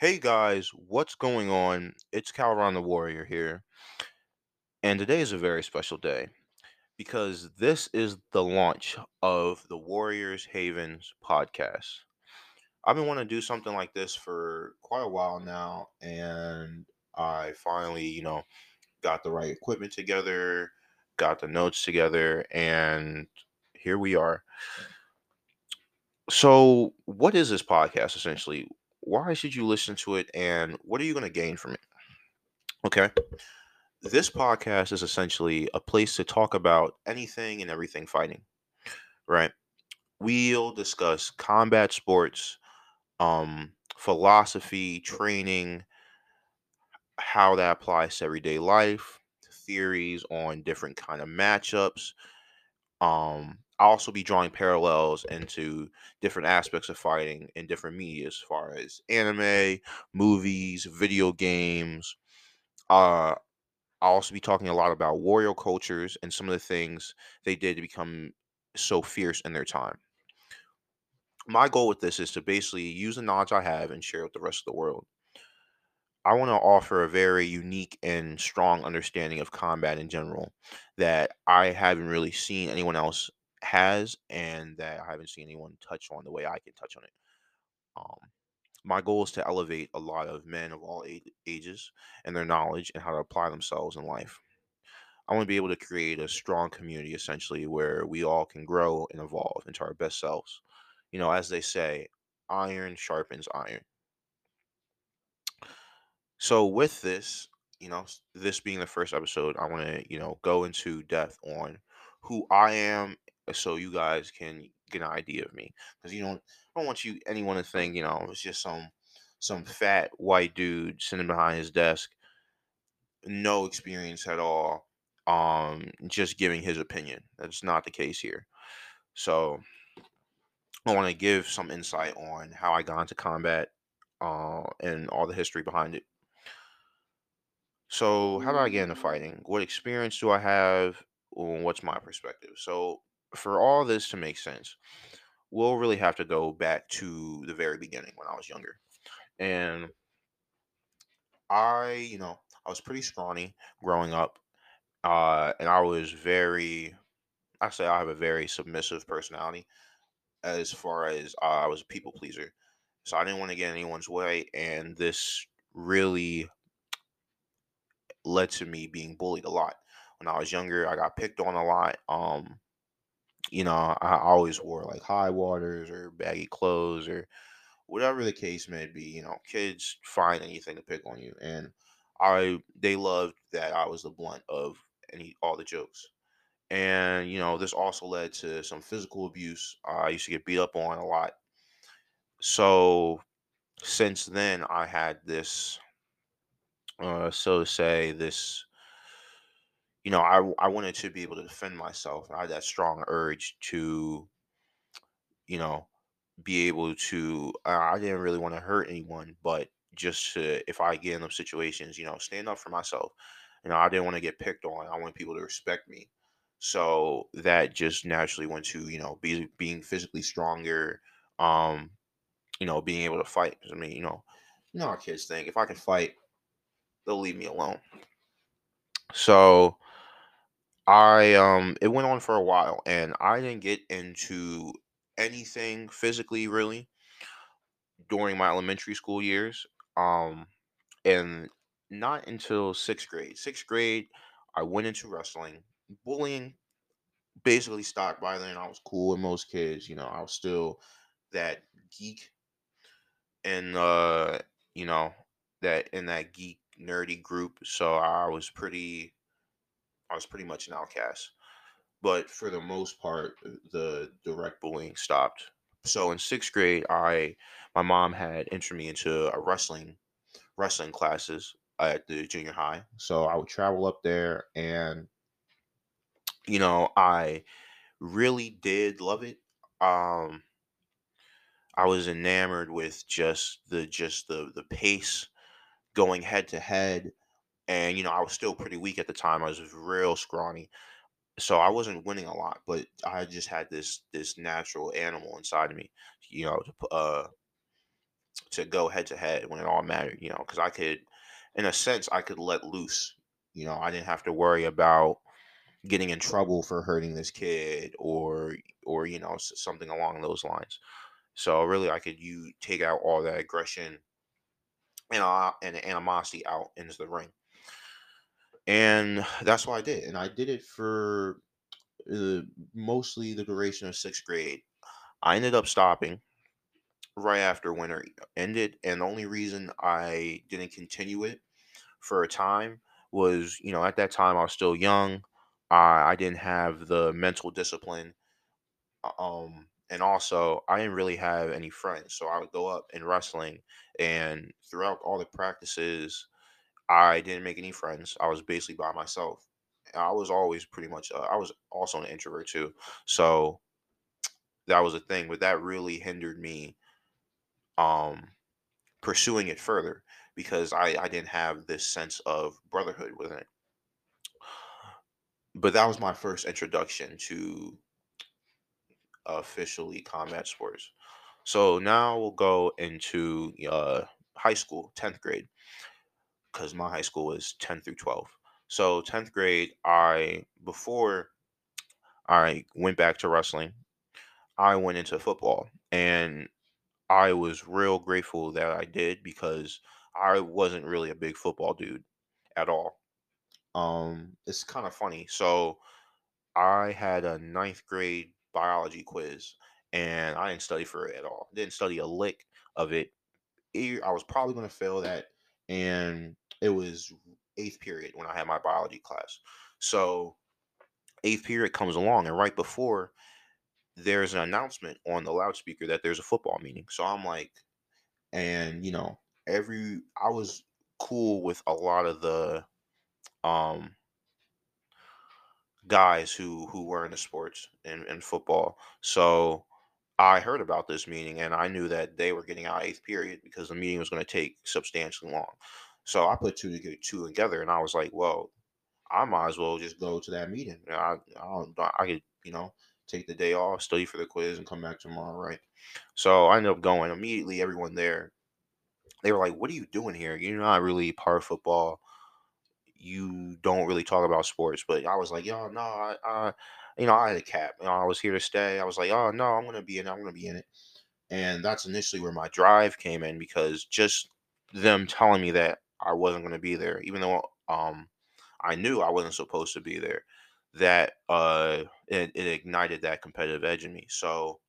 Hey guys, what's going on? It's Calron the Warrior here, and today is a very special day because this is the launch of the Warriors Havens podcast. I've been wanting to do something like this for quite a while now, and I finally, you know, got the right equipment together, got the notes together, and here we are. So, what is this podcast essentially? Why should you listen to it, and what are you going to gain from it? Okay. This podcast is essentially a place to talk about anything and everything fighting, right? We'll discuss combat sports, um, philosophy, training, how that applies to everyday life, theories on different kind of matchups. Um, I'll also be drawing parallels into different aspects of fighting in different media as far as anime, movies, video games. Uh, I'll also be talking a lot about warrior cultures and some of the things they did to become so fierce in their time. My goal with this is to basically use the knowledge I have and share it with the rest of the world. I want to offer a very unique and strong understanding of combat in general that I haven't really seen anyone else has and that I haven't seen anyone touch on the way I can touch on it. Um, my goal is to elevate a lot of men of all ages and their knowledge and how to apply themselves in life. I want to be able to create a strong community essentially where we all can grow and evolve into our best selves. You know, as they say, iron sharpens iron. So with this, you know, this being the first episode, I want to, you know, go into depth on who I am so you guys can get an idea of me because you don't I don't want you anyone to think, you know, it's just some some fat white dude sitting behind his desk, no experience at all, um just giving his opinion. That's not the case here. So, I want to give some insight on how I got into combat uh and all the history behind it. So, how do I get into fighting? What experience do I have? What's my perspective? So, for all this to make sense, we'll really have to go back to the very beginning when I was younger. And I, you know, I was pretty scrawny growing up. Uh, and I was very, I say I have a very submissive personality as far as uh, I was a people pleaser. So I didn't want to get anyone's way. And this really led to me being bullied a lot. When I was younger, I got picked on a lot. Um, you know, I always wore like high waters or baggy clothes or whatever the case may be. You know, kids find anything to pick on you, and I they loved that I was the blunt of any all the jokes. And you know, this also led to some physical abuse. I used to get beat up on a lot. So since then, I had this, uh, so to say, this you know, I I wanted to be able to defend myself. I had that strong urge to, you know, be able to. Uh, I didn't really want to hurt anyone, but just to, if I get in those situations, you know, stand up for myself. You know, I didn't want to get picked on. I want people to respect me. So that just naturally went to, you know, be, being physically stronger. Um, you know, being able to fight. I mean, you know, you know kids think. If I can fight, they'll leave me alone. So I um it went on for a while and I didn't get into anything physically really during my elementary school years. Um and not until 6th grade. 6th grade I went into wrestling. Bullying basically stopped by then. I was cool with most kids, you know, I was still that geek and uh you know that in that geek nerdy group. So I was pretty I was pretty much an outcast. but for the most part, uh, the direct bullying stopped. So in sixth grade, I my mom had entered me into a wrestling wrestling classes at the junior high. So I would travel up there, and you know, I really did love it. Um, I was enamored with just the just the the pace going head to head, and you know, I was still pretty weak at the time. I was real scrawny so I wasn't winning a lot, but I just had this this natural animal inside of me, you know, to uh to go head to head when it all mattered, you know, because I could, in a sense, I could let loose. You know, I didn't have to worry about getting in trouble for hurting this kid or or you know something along those lines. So really, I could you take out all that aggression and uh, and animosity out into the ring, and that's what I did. And I did it for uh, mostly the duration of sixth grade. I ended up stopping right after winter ended, and the only reason I didn't continue it for a time was, you know, at that time I was still young. I I didn't have the mental discipline. uh, Um, and also I didn't really have any friends, so I would go up in wrestling, and throughout all the practices, I didn't make any friends. I was basically by myself. I was always pretty much. Uh, I was also an introvert too, so that was a thing. But that really hindered me um pursuing it further because I I didn't have this sense of brotherhood within it. But that was my first introduction to officially combat sports. So now we'll go into uh, high school, 10th grade, because my high school was 10 through 12. So 10th grade, I before I went back to wrestling, I went into football, and I was real grateful that I did because I wasn't really a big football dude at all. Um, it's kind of funny. So I had a ninth grade biology quiz, and I didn't study for it at all. Didn't study a lick of it. I was probably going to fail that, and it was eighth period when I had my biology class. So eighth period comes along, and right before there's an announcement on the loudspeaker that there's a football meeting. So I'm like, and you know, every I was cool with a lot of the um guys who who were in the sports in, in football. So I heard about this meeting and I knew that they were getting out eighth period because the meeting was going to take substantially long. So I put two two together and I was like, well, I might as well just go to that meeting. I I, don't, I could you know take the day off, study for the quiz, and come back tomorrow, right? So I ended up going immediately. Everyone there, they were like, "What are you doing here? You're not really part of football." you don't really talk about sports. But I was like, yo, no, I, I you know, I had a cap. You know, I was here to stay. I was like, oh no, I'm gonna be in. I'm gonna be in it. And that's initially where my drive came in because just them telling me that I wasn't gonna be there, even though um I knew I wasn't supposed to be there, that uh it, it ignited that competitive edge in me. So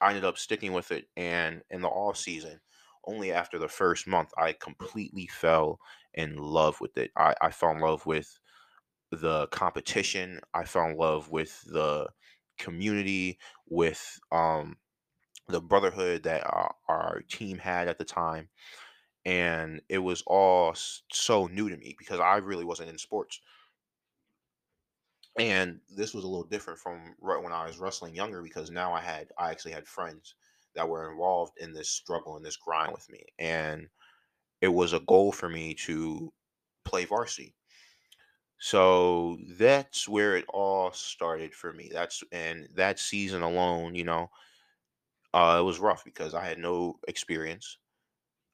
I ended up sticking with it, and in the off season, only after the first month, I completely fell in love with it. I, I fell in love with the competition. I fell in love with the community, with um, the brotherhood that our, our team had at the time. And it was all so new to me because I really wasn't in sports. And this was a little different from right when I was wrestling younger because now I had I actually had friends that were involved in this struggle and this grind with me. And it was a goal for me to play varsity. So that's where it all started for me. That's and that season alone, you know, uh, it was rough because I had no experience.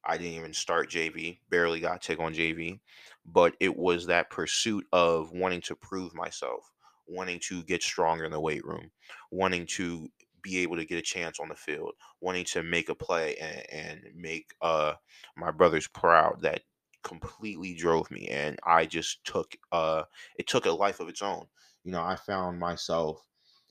I didn't even start JV, barely got take on JV, but it was that pursuit of wanting to prove myself, wanting to get stronger in the weight room, wanting to be able to get a chance on the field, wanting to make a play and, and make uh my brothers proud that completely drove me and I just took uh it took a life of its own. You know, I found myself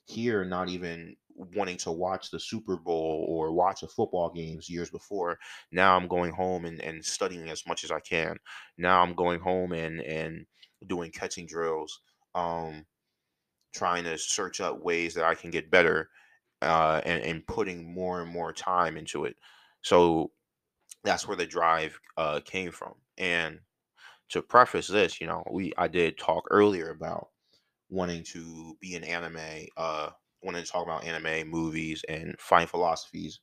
here not even wanting to watch the Super Bowl or watch a football games years before now i'm going home and, and studying as much as i can. Now i'm going home and and doing catching drills um trying to search out ways that i can get better uh and, and putting more and more time into it. So that's where the drive uh came from. And to preface this you know we i did talk earlier about wanting to be an anime uh wanting to talk about anime movies and fine philosophies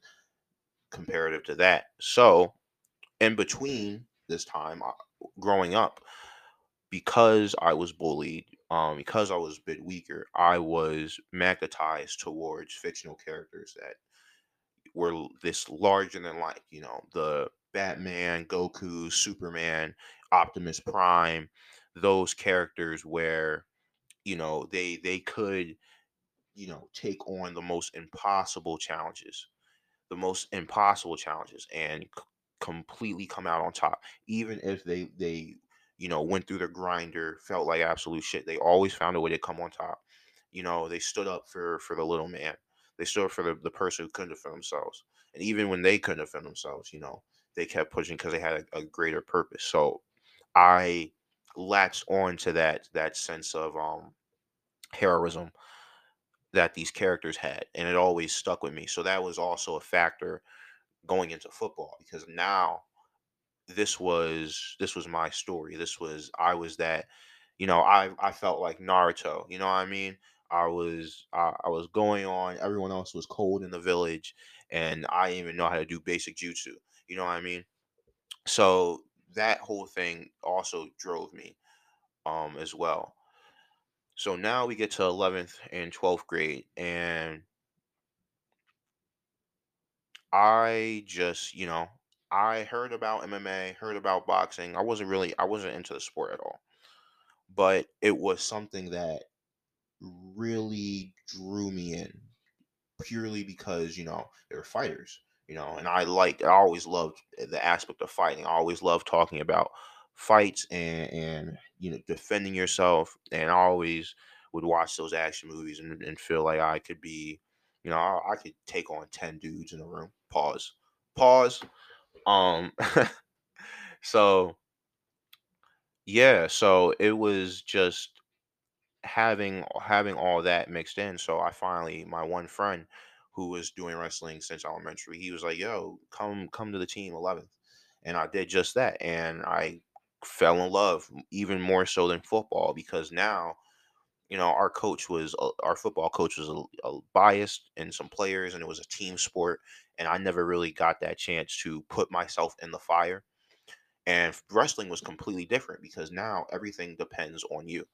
comparative to that so in between this time uh, growing up because i was bullied um because i was a bit weaker i was magnetized towards fictional characters that were this larger than life. You know, the Batman, Goku, Superman, Optimus Prime, those characters where you know they they could you know take on the most impossible challenges the most impossible challenges and c- completely come out on top. Even if they they you know went through the grinder felt like absolute shit they always found a way to come on top. You know they stood up for for the little man. They stood up for the, the person who couldn't defend themselves. And even when they couldn't defend themselves you know they kept pushing because they had a, a greater purpose. So i latched on to that that sense of um heroism that these characters had and it always stuck with me so that was also a factor going into football because now this was this was my story this was i was that you know i i felt like naruto you know what i mean? I was I, I was going on everyone else was cold in the village and i didn't even know how to do basic jutsu you know what i mean? So that whole thing also drove me um as well so now we get to 11th and 12th grade and I just, you know, I heard about MMA, heard about boxing. I wasn't really, I wasn't into the sport at all, but it was something that really drew me in purely because, you know, they were fighters, you know, and I liked, I always loved the aspect of fighting. I always loved talking about fights and, and, you know, defending yourself. And I always would watch those action movies and, and feel like I could be, you know, I, I could take on 10 dudes in a room. Pause. Pause um, so yeah, so it was just having having all that mixed in. So I finally, my one friend who was doing wrestling since elementary, he was like, "Yo, come come to the team 11th," and I did just that, and I fell in love even more so than football because now you know our coach was uh, our football coach was a, a biased in some players and it was a team sport and i never really got that chance to put myself in the fire and wrestling was completely different because now everything depends on you.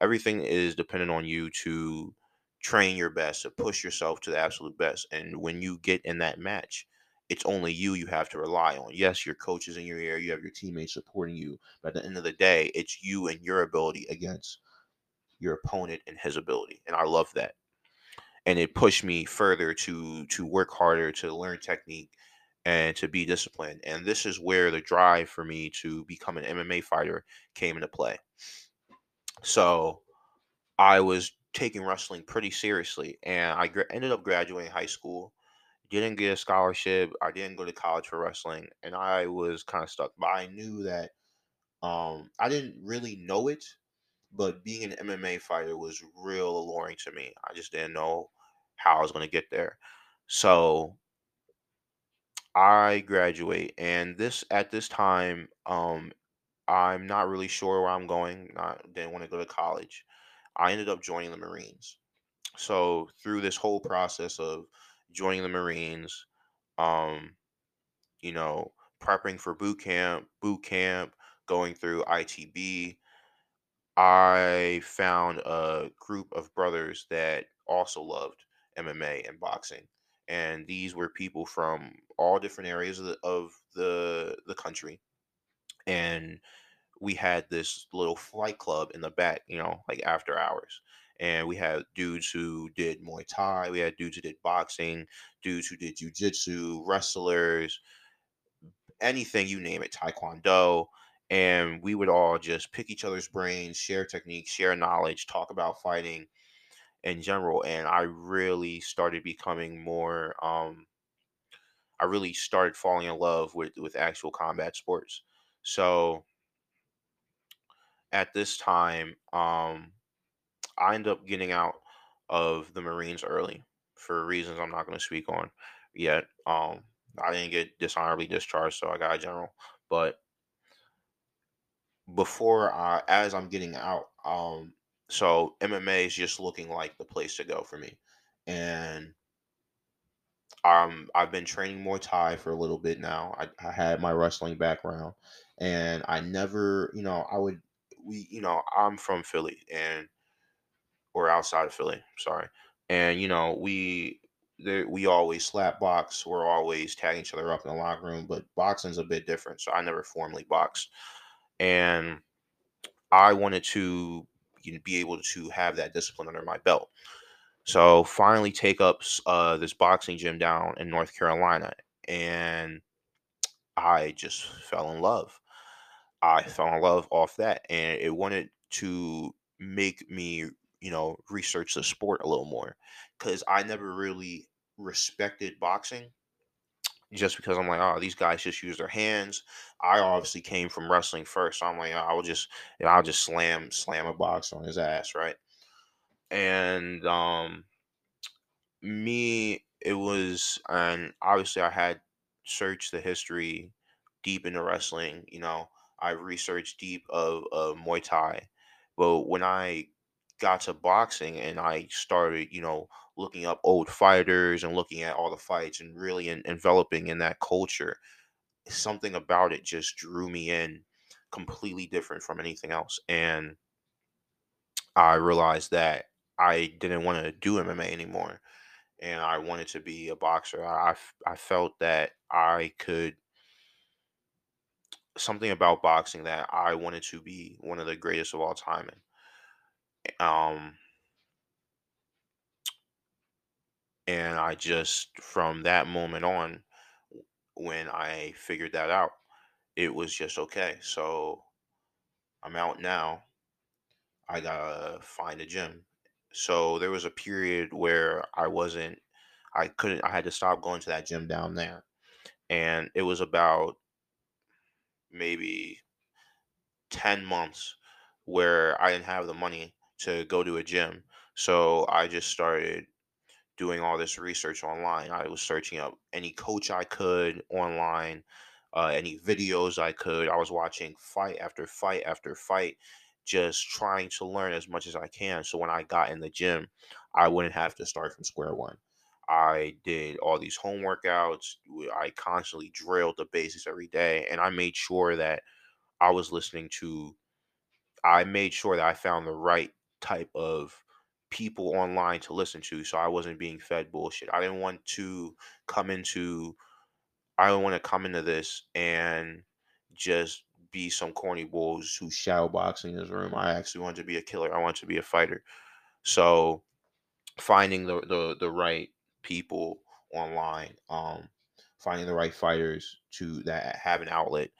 Everything is dependent on you to train your best, to push yourself to the absolute best. And when you get in that match, it's only you you have to rely on. Yes, your coach is in your ear, you have your teammates supporting you, but at the end of the day, it's you and your ability against your opponent and his ability. And I love that and it pushed me further to to work harder to learn technique and to be disciplined and this is where the drive for me to become an MMA fighter came into play so I was taking wrestling pretty seriously and I ended up graduating high school didn't get a scholarship I didn't go to college for wrestling and I was kind of stuck but I knew that um I didn't really know it but being an MMA fighter was real alluring to me. I just didn't know how I was going to get there. So I graduate, and this at this time, um, I'm not really sure where I'm going. I didn't want to go to college. I ended up joining the Marines. So through this whole process of joining the Marines, um, you know, prepping for boot camp, boot camp, going through ITB, I found a group of brothers that also loved MMA and boxing. And these were people from all different areas of the of the, the country. And we had this little flight club in the back, you know, like after hours. And we had dudes who did Muay Thai, we had dudes who did boxing, dudes who did jujitsu, wrestlers, anything you name it, taekwondo, and we would all just pick each other's brains, share techniques, share knowledge, talk about fighting in general. And I really started becoming more. Um, I really started falling in love with with actual combat sports. So at this time, um, I end up getting out of the Marines early for reasons I'm not going to speak on yet. Um, I didn't get dishonorably discharged, so I got a general. But before I, as I'm getting out, um, so MMA is just looking like the place to go for me, and um, I've been training Muay Thai for a little bit now. I, I had my wrestling background, and I never, you know, I would, we, you know, I'm from Philly, and or outside of Philly, sorry, and you know, we we always slap box. We're always tagging each other up in the locker room, but boxing's a bit different. So I never formally boxed, and I wanted to you know, be able to have that discipline under my belt. So finally, take up uh, this boxing gym down in North Carolina, and I just fell in love. I fell in love off that, and it wanted to make me, you know, research the sport a little more because I never really respected boxing just because I'm like, oh, these guys just use their hands. I obviously came from wrestling first, so I'm like, oh, I will just, you know, I'll just slam, slam a box on his ass, right? And um, me, it was, and obviously I had searched the history deep into wrestling. You know, I researched deep of, of Muay Thai, but when I got to boxing and I started, you know, looking up old fighters and looking at all the fights and really en- enveloping in that culture, something about it just drew me in completely different from anything else. And I realized that I didn't want to do MMA anymore and I wanted to be a boxer. I, I felt that I could something about boxing that I wanted to be one of the greatest of all time. And um, and I just from that moment on, when I figured that out, it was just okay. So I'm out now. I gotta find a gym. So there was a period where I wasn't, I couldn't, I had to stop going to that gym down there, and it was about maybe 10 months where I didn't have the money to go to a gym. So I just started doing all this research online. I was searching up any coach I could online, uh, any videos I could. I was watching fight after fight after fight, just trying to learn as much as I can. So when I got in the gym, I wouldn't have to start from square one. I did all these home workouts. I constantly drilled the basics every day, and I made sure that I was listening to I made sure that I found the right type of people online to listen to so I wasn't being fed bullshit. I didn't want to come into I don't want to come into this and just be some corny bulls who shadow boxing in his room. I actually want to be a killer. I want to be a fighter. So finding the the, the right people online, um, finding the right fighters to that have an outlet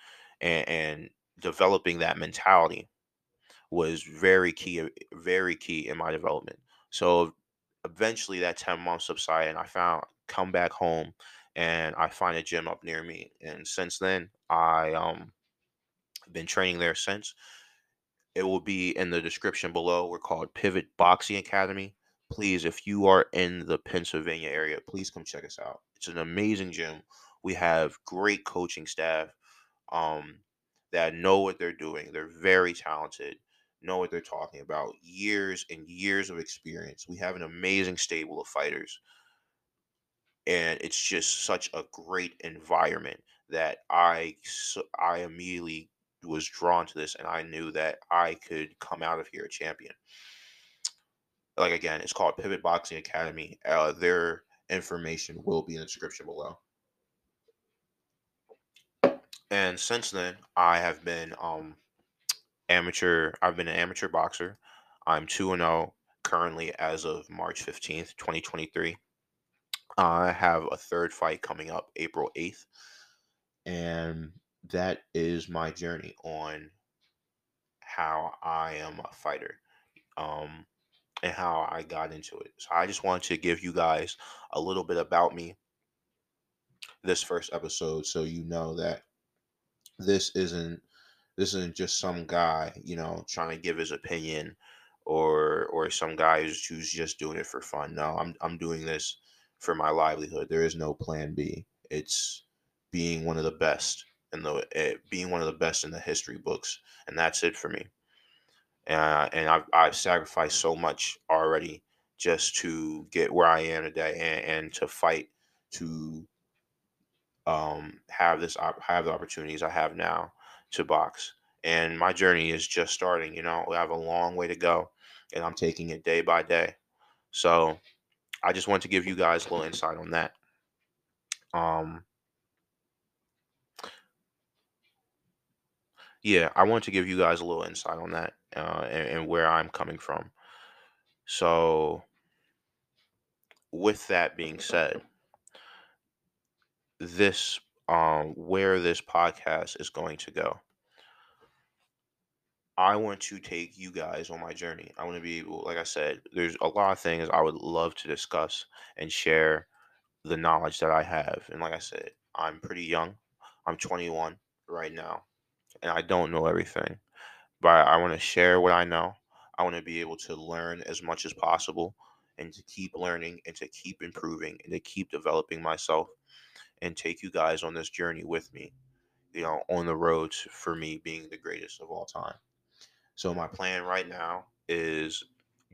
and, and developing that mentality was very key, very key in my development. So eventually that 10 months subsided and I found come back home and I find a gym up near me. And since then, I um been training there since. It will be in the description below. We're called Pivot Boxing Academy. Please, if you are in the Pennsylvania area, please come check us out. It's an amazing gym. We have great coaching staff um, that know what they're doing. They're very talented, know what they're talking about. Years and years of experience. We have an amazing stable of fighters, and it's just such a great environment that I I immediately was drawn to this, and I knew that I could come out of here a champion. Like again, it's called Pivot Boxing Academy. Uh, their information will be in the description below. And since then, I have been um amateur. I've been an amateur boxer. I'm 2 and 0 currently as of March 15th, 2023. I have a third fight coming up April 8th, and that is my journey on how I am a fighter um and how I got into it. So I just wanted to give you guys a little bit about me this first episode so you know that this isn't this isn't just some guy, you know, trying to give his opinion or or some guy who's, who's just doing it for fun. No, I'm I'm doing this for my livelihood. There is no plan B. It's being one of the best in the eh, being one of the best in the history books, and that's it for me. Uh, and I've I've sacrificed so much already just to get where I am today, and, and to fight to um, have this op- have the opportunities I have now to box. And my journey is just starting. You know, I have a long way to go, and I'm taking it day by day. So I just want to give you guys a little insight on that. Um, yeah, I want to give you guys a little insight on that uh, and, and where I'm coming from. So, with that being said, this um, where this podcast is going to go. I want to take you guys on my journey. I want to be able, like I said, there's a lot of things I would love to discuss and share the knowledge that I have. And like I said, I'm pretty young. I'm 21 right now, and I don't know everything, but I want to share what I know. I want to be able to learn as much as possible and to keep learning and to keep improving and to keep developing myself and take you guys on this journey with me, you know, on the road for me being the greatest of all time. So my plan right now is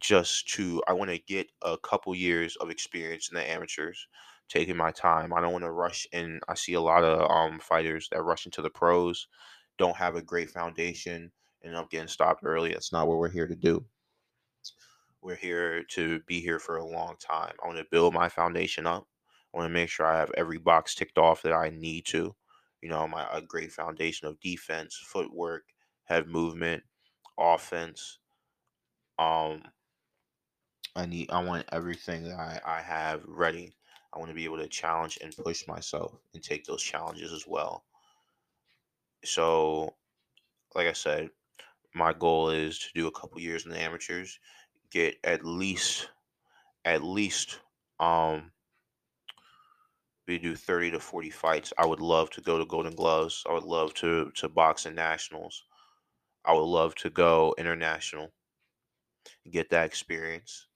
just to I want to get a couple years of experience in the amateurs, taking my time. I don't want to rush in. I see a lot of um fighters that rush into the pros, don't have a great foundation, and end up getting stopped early. That's not what we're here to do. We're here to be here for a long time. I want to build my foundation up. Want to make sure I have every box ticked off that I need to. You know, my a great foundation of defense, footwork, head movement, offense. Um, I need I want everything that I, I have ready. I want to be able to challenge and push myself and take those challenges as well. So, like I said, my goal is to do a couple years in the amateurs, get at least at least um we do 30 to 40 fights. I would love to go to Golden Gloves. I would love to to box in nationals. I would love to go international, get that experience,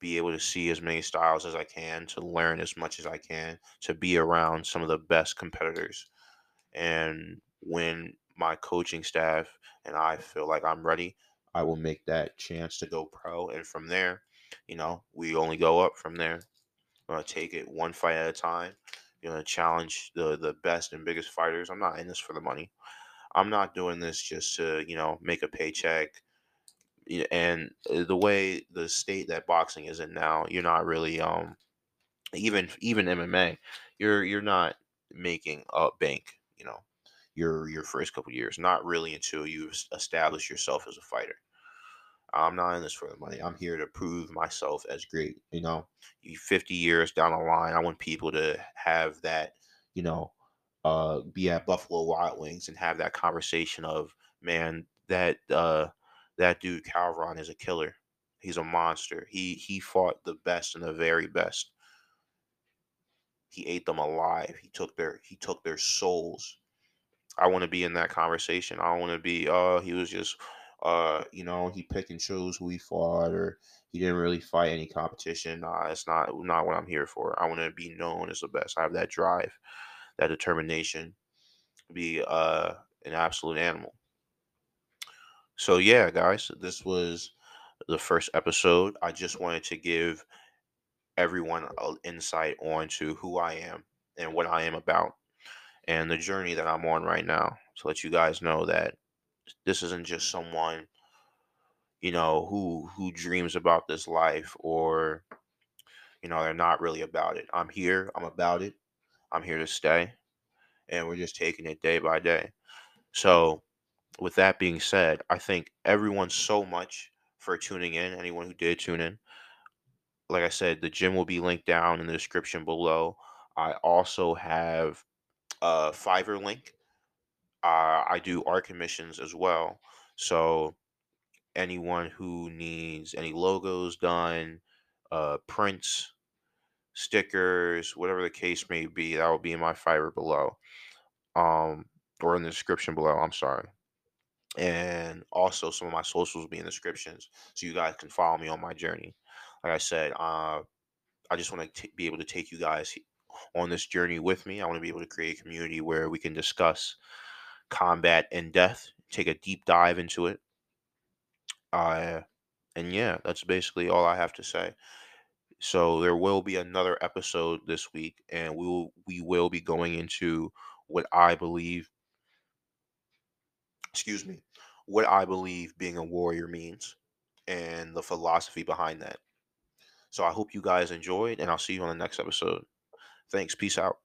be able to see as many styles as I can, to learn as much as I can, to be around some of the best competitors. And when my coaching staff and I feel like I'm ready, I will make that chance to go pro. And from there, you know, we only go up from there. I'm gonna take it one fight at a time. You're gonna challenge the the best and biggest fighters. I'm not in this for the money. I'm not doing this just to, you know, make a paycheck. And uh, the way the state that boxing is in now, you're not really um even even MMA, you're you're not making a bank, you know, your your first couple years. Not really until you establish yourself as a fighter. I'm not in this for the money. I'm here to prove myself as great. You know, You 50 years down the line, I want people to have that, you know, uh, be at Buffalo Wild Wings and have that conversation of, man, that uh, that dude Calveron is a killer. He's a monster. He he fought the best and the very best. He ate them alive. He took their he took their souls. I want to be in that conversation. I want to be, uh, he was just, uh, you know, he picked and chose who he fought, or he didn't really fight any competition. Nah, it's not not what I'm here for. I want to be known as the best. I have that drive, that determination, be uh an absolute animal. So yeah, guys, this was the first episode. I just wanted to give everyone an insight onto who I am and what I am about and the journey that I'm on right now to let you guys know that this isn't just someone you know who who dreams about this life or you know they're not really about it. I'm here i'm about it i'm here to stay and we're just taking it day by day. So with that being said i thank everyone so much for tuning in anyone who did tune in. Like i said the gym will be linked down in the description below. I also have a fiverr link uh, i do art commissions as well so anyone who needs any logos done, uh, prints, stickers, whatever the case may be, that will be in my Fiverr below, um, or in the description below. I'm sorry. And also, some of my socials will be in the descriptions, so you guys can follow me on my journey. Like I said, uh, I just want to be able to take you guys on this journey with me. I want to be able to create a community where we can discuss combat and death, take a deep dive into it. Uh, and yeah, that's basically all I have to say. So there will be another episode this week, and we will we will be going into what I believe, excuse me, what I believe being a warrior means, and the philosophy behind that. So I hope you guys enjoyed, and I'll see you on the next episode. Thanks. Peace out.